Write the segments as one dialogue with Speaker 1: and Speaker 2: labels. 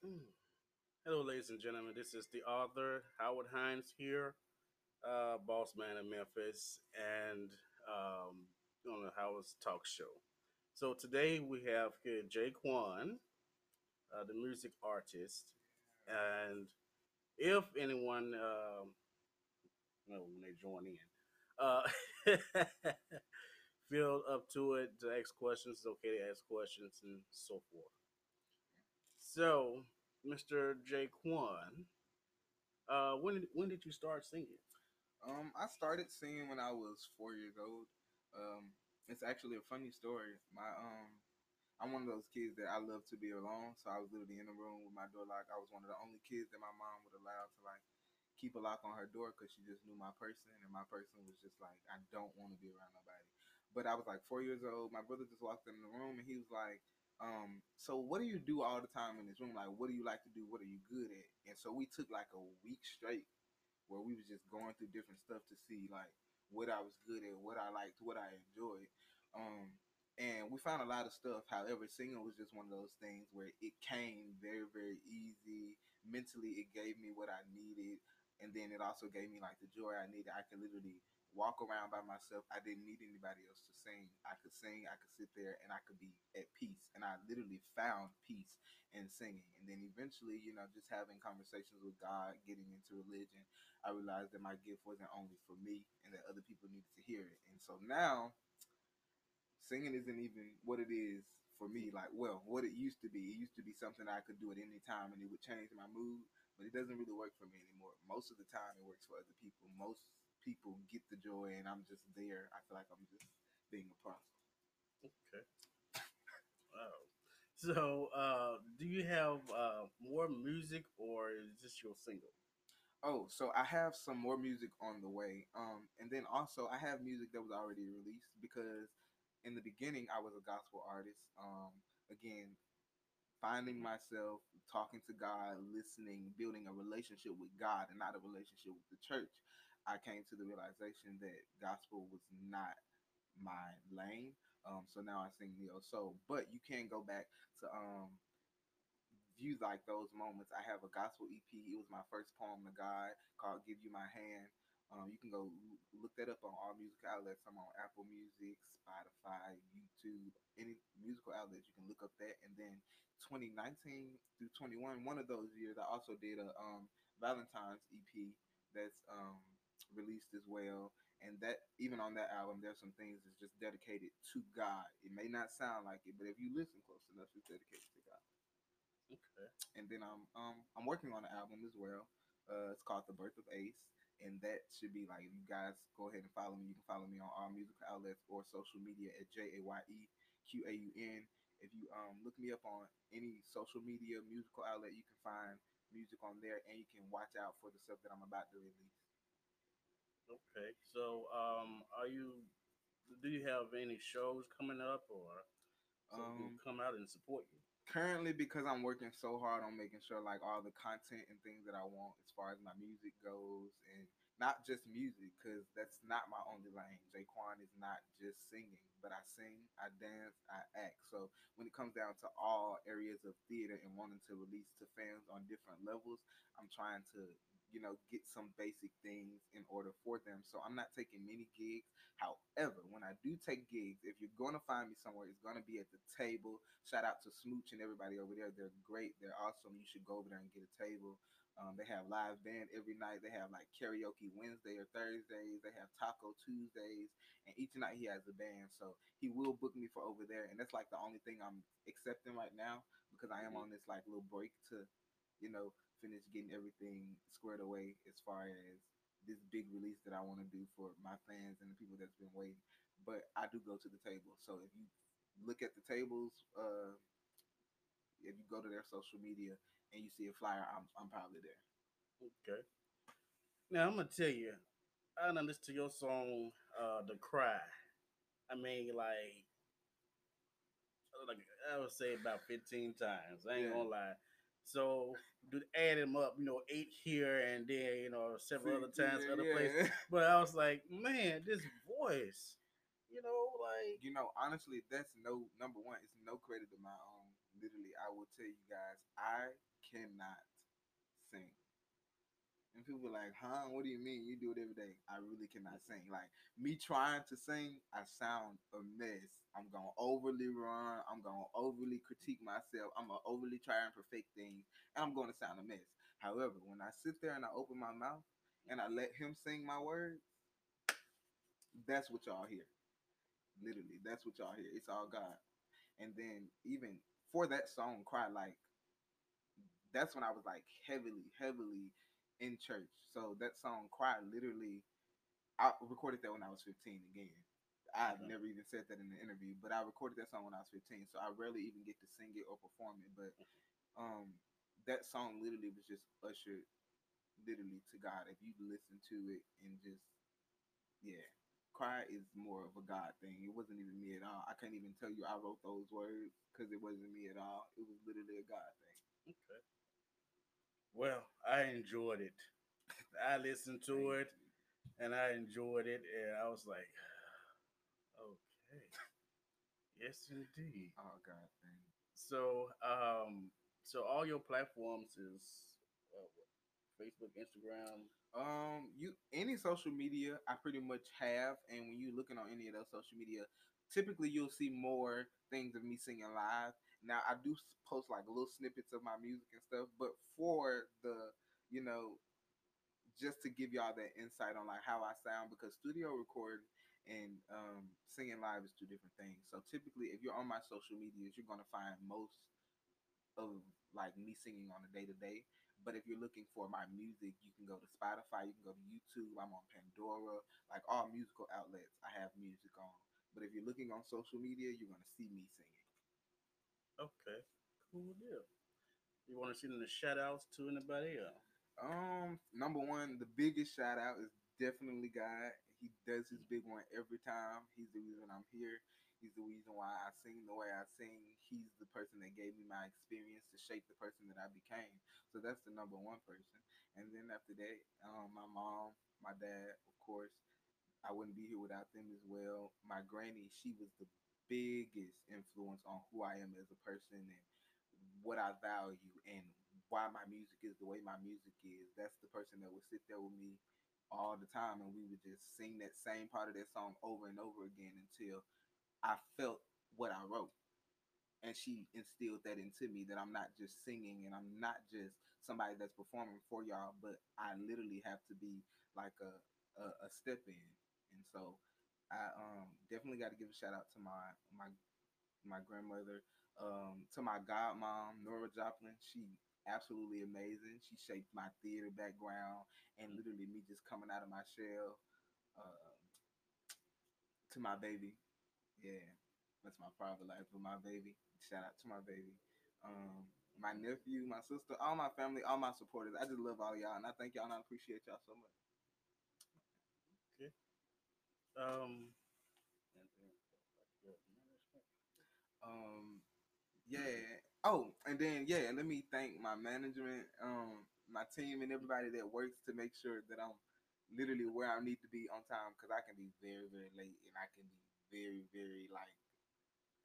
Speaker 1: Hello, ladies and gentlemen. This is the author Howard Hines here, uh, boss man in Memphis, and um, on the Howard's Talk Show. So today we have here Jaye Qaun, uh, the music artist, and if anyone, um, when they join in, uh, feel up to it to ask questions, it's okay to ask questions and so forth. So, Mr. Jaye Qaun, uh, when did, when did you start singing?
Speaker 2: Um, I started singing when I was four years old. Um, it's actually a funny story. My um, I'm one of those kids that I love to be alone. So I was literally in the room with my door locked. I was one of the only kids that my mom would allow to like keep a lock on her door because she just knew my person, and my person was just like, I don't want to be around nobody. But I was like four years old. My brother just walked in the room and he was like, um, so what do you do all the time in this room? Like, what do you like to do? What are you good at? And so we took like a week straight where we was just going through different stuff to see like what I was good at, what I liked, what I enjoyed. Um, and we found a lot of stuff. However, singing was just one of those things where it came very, very easy. Mentally, it gave me what I needed, and then it also gave me like the joy I needed. I could literally walk around by myself. I didn't need anybody else to sing. I could sing, I could sit there, and I could be at peace. And I literally found peace in singing. And then eventually, you know, just having conversations with God, getting into religion, I realized that my gift wasn't only for me and that other people needed to hear it. And so now, singing isn't even what it is for me. Like, well, what it used to be. It used to be something I could do at any time and it would change my mood. But it doesn't really work for me anymore. Most of the time, it works for other people. Most people get the joy and I'm just there. I feel like I'm just being a parcel.
Speaker 1: Okay. Wow. So, uh, do you have uh, more music or is this your single?
Speaker 2: Oh, so I have some more music on the way. Um, and then also I have music that was already released because in the beginning I was a gospel artist. Um, again, finding myself talking to God, listening, building a relationship with God and not a relationship with the church. I came to the realization that gospel was not my lane. Um, so now I sing neo soul. But you can go back to um view like those moments. I have a gospel EP. It was my first poem to God called "Give You My Hand." Um, you can go look that up on all music outlets. I'm on Apple Music, Spotify, YouTube, any musical outlets. You can look up that. And then 2019 through 21, one of those years, I also did a um, Valentine's EP that's um, released as well. And that even on that album, there's some things that's just dedicated to God. It may not sound like it, but if you listen close enough, it's dedicated to God.
Speaker 1: Okay.
Speaker 2: And then I'm um I'm working on an album as well. Uh, it's called The Birth of Ace, and that should be like you guys go ahead and follow me. You can follow me on all musical outlets or social media at J A Y E Q A U N. If you um look me up on any social media musical outlet, you can find music on there, and you can watch out for the stuff that I'm about to release.
Speaker 1: Okay. So, um, are you? Do you have any shows coming up, or so
Speaker 2: Um,
Speaker 1: come out and support you?
Speaker 2: currently because I'm working so hard on making sure like all the content and things that I want as far as my music goes and not just music because that's not my only lane. Jaye Qaun is not just singing, but I sing, I dance, I act. So when it comes down to all areas of theater and wanting to release to fans on different levels, I'm trying to you know get some basic things in order for them. So I'm not taking many gigs. However, when I do take gigs, if you're gonna find me somewhere, it's gonna be at the table. Shout out to Smooch and everybody over there. They're great. They're awesome. You should go over there and get a table. Um, they have live band every night. They have like karaoke Wednesday or Thursdays. They have taco Tuesdays, and each night he has a band. So he will book me for over there, and that's like the only thing I'm accepting right now because I am on this like little break to, you know, finish getting everything squared away as far as this big release that I want to do for my fans and the people that's been waiting. But I do go to the table. So if you look at the tables, uh, if you go to their social media and you see a flyer, I'm I'm probably there.
Speaker 1: Okay. Now I'm gonna tell you, I done listened to your song, uh, "The Cry." I mean, like, like I would say about 15 times. I ain't
Speaker 2: Yeah.
Speaker 1: gonna lie. So, do add them up, you know, eight here and there, you know, several other times,
Speaker 2: yeah,
Speaker 1: other
Speaker 2: yeah.
Speaker 1: places. But I was like, man, this voice, you know, like,
Speaker 2: You know, honestly, that's no number one. It's no credit to my own literally, I will tell you guys, I cannot sing. And people are like, huh? What do you mean? You do it every day. I really cannot sing. Like me trying to sing, I sound a mess. I'm gonna overly run. I'm gonna overly critique myself. I'm gonna overly try and perfect things, and I'm gonna sound a mess. However, when I sit there and I open my mouth and I let him sing my words, that's what y'all hear. Literally, that's what y'all hear. It's all God. And then even for that song, Cry Like, that's when I was like heavily, heavily in church. So that song Cry literally I recorded that when I was 15 again. I've never even said that in the interview, but I recorded that song when I was 15, so I rarely even get to sing it or perform it. But um, that song literally was just ushered literally to God. If you listen to it and just yeah, cry is more of a God thing. It wasn't even me at all. I can't even tell you I wrote those words because it wasn't me at all. It was literally a God thing.
Speaker 1: Okay. Well, I enjoyed it. I listened to it and I enjoyed it, and I was like, okay, yes, indeed.
Speaker 2: Oh God.
Speaker 1: So, um, so all your platforms is uh, Facebook, Instagram.
Speaker 2: Um, you any social media I pretty much have, and when you're looking on any of those social media, typically you'll see more things of me singing live. Now I do post like little snippets of my music and stuff, but for the you know just to give y'all that insight on like how I sound because studio recording and um, singing live is two different things. So typically, if you're on my social medias, you're gonna find most of like me singing on a day to day. But if you're looking for my music, you can go to Spotify, you can go to YouTube. I'm on Pandora, like all musical outlets. I have music on. But if you're looking on social media, you're gonna see me singing.
Speaker 1: Okay, cool deal. You want to see the shout outs to anybody? Else?
Speaker 2: Um, number one, the biggest shout out is definitely God. He does his big one every time. He's the reason I'm here. He's the reason why I sing the way I sing. He's the person that gave me my experience to shape the person that I became. So that's the number one person. And then after that, um, my mom, my dad, of course. I wouldn't be here without them as well. My granny, she was the biggest influence on who I am as a person and what I value and why my music is the way my music is. That's the person that would sit there with me all the time and we would just sing that same part of that song over and over again until I felt what I wrote. And she instilled that into me that I'm not just singing and I'm not just somebody that's performing for y'all, but I literally have to be like a, a, a step in. And so I um definitely got to give a shout out to my my my grandmother, um, to my godmom, Nora Joplin. She absolutely amazing. She shaped my theater background and literally me just coming out of my shell. Um, to my baby, yeah, that's my private life. But my baby, shout out to my baby. Um, my nephew, my sister, all my family, all my supporters. I just love all y'all, and I thank y'all, and I appreciate y'all so much.
Speaker 1: Um,
Speaker 2: Um, yeah. Oh, and then yeah, let me thank my management, um, my team, and everybody that works to make sure that I'm literally where I need to be on time because I can be very, very late and I can be very, very like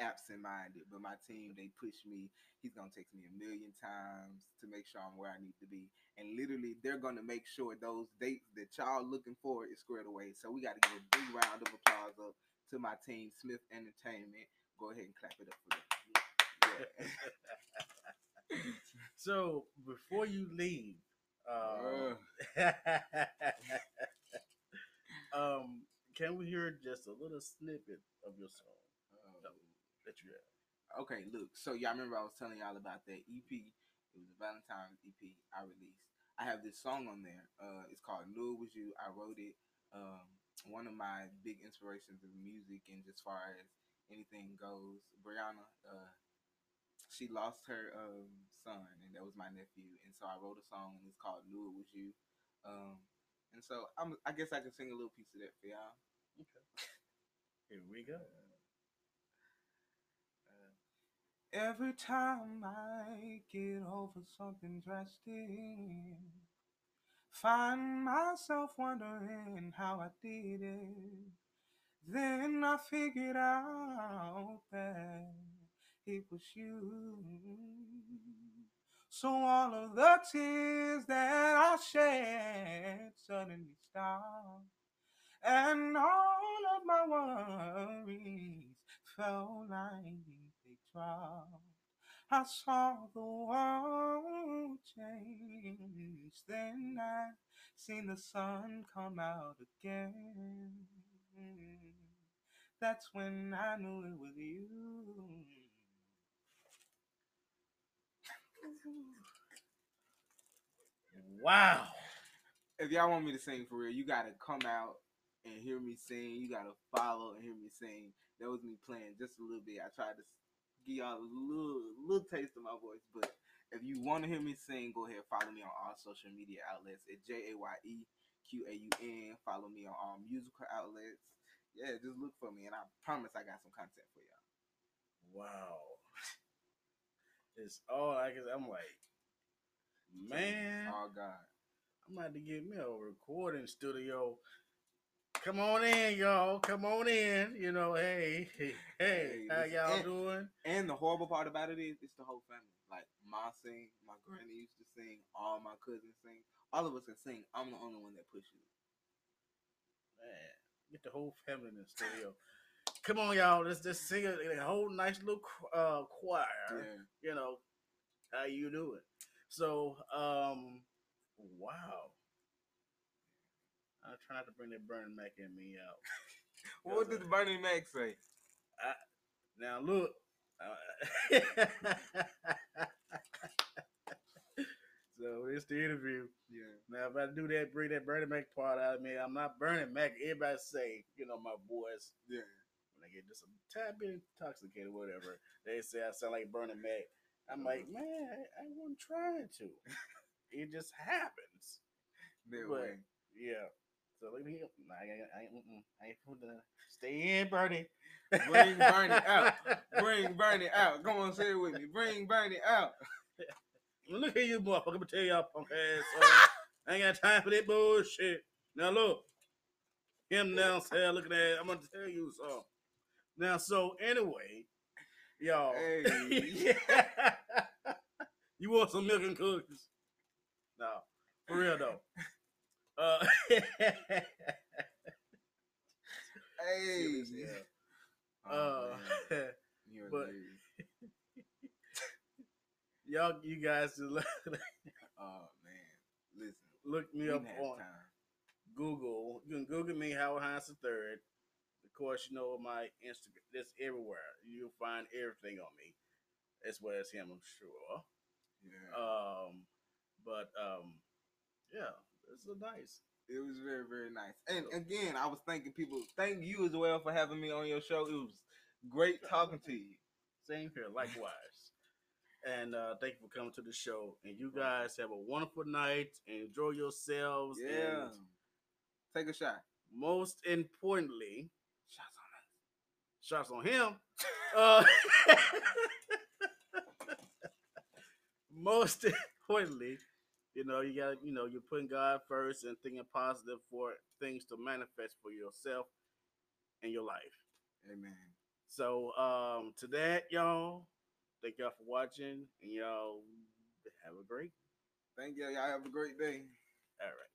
Speaker 2: absent-minded. But my team, they push me. He's gonna text me a million times to make sure I'm where I need to be, and literally they're gonna make sure those dates that y'all looking for is squared away. So we got to give a big round of applause up to my team, Smith Entertainment. Go ahead and clap it up for them. Yeah.
Speaker 1: so before you leave,
Speaker 2: uh,
Speaker 1: um, can we hear just a little snippet of your song that you have?
Speaker 2: okay, look. So y'all remember I was telling y'all about that EP. It was a Valentine's EP I released. I have this song on there. Uh, it's called "Knew It Was You." I wrote it. Um, one of my big inspirations of music and just far as anything goes, Brianna. Uh, she lost her um, son, and that was my nephew. And so I wrote a song, and it's called "Knew It Was You." Um, and so I'm, I guess I can sing a little piece of that for y'all.
Speaker 1: Okay. Here we go.
Speaker 2: Every time I get over something drastic, find myself wondering how I did it. Then I figured out that it was you. So all of the tears that I shed suddenly stopped, and all of my worries felt like I saw the world change, then I seen the sun come out again. That's when I knew it was you.
Speaker 1: Wow.
Speaker 2: If y'all want me to sing for real, you gotta come out and hear me sing. You gotta follow and hear me sing. That was me playing just a little bit. I tried to give y'all a little little taste of my voice, but if you want to hear me sing, go ahead follow me on all social media outlets at J A Y E Q A U N. Follow me on all musical outlets. Yeah, just look for me, and I promise I got some content for y'all.
Speaker 1: Wow. It's all I can. I'm like, man,
Speaker 2: Oh God.
Speaker 1: I'm about to get me a recording studio. Come on in, y'all. Come on in. You know, hey, hey, hey, how y'all
Speaker 2: and-
Speaker 1: doing?
Speaker 2: And the horrible part about it is, it's the whole family. Like my sing, my granny used to sing, all my cousins sing, all of us can sing. I'm the only one that pushes.
Speaker 1: Man, get the whole family in the studio. Come on, y'all. Let's just sing a, a whole nice little uh, choir.
Speaker 2: Yeah.
Speaker 1: You know, how you doing? So, um, wow. I'm trying to bring that Bernie Mac in me out.
Speaker 2: What did Bernie Mac say?
Speaker 1: Now look. uh, so it's the interview.
Speaker 2: Yeah.
Speaker 1: Now if I do that, bring that Bernie Mac part out of me. I'm not Bernie Mac. Everybody say, you know, my boys
Speaker 2: Yeah.
Speaker 1: when I get just a tad bit intoxicated, whatever, they say I sound like Bernie Mac. I'm like, man, I, I wasn't trying to. It just happens.
Speaker 2: That
Speaker 1: But-
Speaker 2: way.
Speaker 1: Yeah. So look here. Nah, I, I, I. I ain't gonna stay in, Bernie.
Speaker 2: Bring Bernie out. Bring Bernie out. Go on, say it with me. Bring Bernie out.
Speaker 1: Look at you, motherfucker. I'm gonna tell y'all, punk ass. son. I ain't got time for that bullshit. Now look, him downstairs looking at. I'm gonna tell you something. Now, so anyway, y'all.
Speaker 2: Hey.
Speaker 1: you want some milk and cookies? No, for real though.
Speaker 2: Hey.
Speaker 1: yeah.
Speaker 2: Oh,
Speaker 1: Uh, but, y'all, you guys just look,
Speaker 2: Oh man. Listen.
Speaker 1: look me up on
Speaker 2: time.
Speaker 1: Google. You can Google me, Howard Hines the third. Of course, you know my Instagram. It's everywhere. You'll find everything on me, as well as him. I'm sure.
Speaker 2: Yeah.
Speaker 1: Um, but um, yeah, it's a nice.
Speaker 2: It was very, very nice. And again, I was thanking people. Thank you as well for having me on your show. It was great talking to you.
Speaker 1: Same here, likewise. And uh, thank you for coming to the show. And you guys have a wonderful night. Enjoy yourselves.
Speaker 2: Yeah.
Speaker 1: And
Speaker 2: Take a shot.
Speaker 1: most importantly,
Speaker 2: Shots on us.
Speaker 1: shots on him. Uh, most importantly, you know, you got you know, you're putting God first and thinking positive for things to manifest for yourself and your life.
Speaker 2: Amen.
Speaker 1: So, um, to that, y'all, thank y'all for watching, and y'all have a great.
Speaker 2: Thank you. Y'all have a great day.
Speaker 1: All right.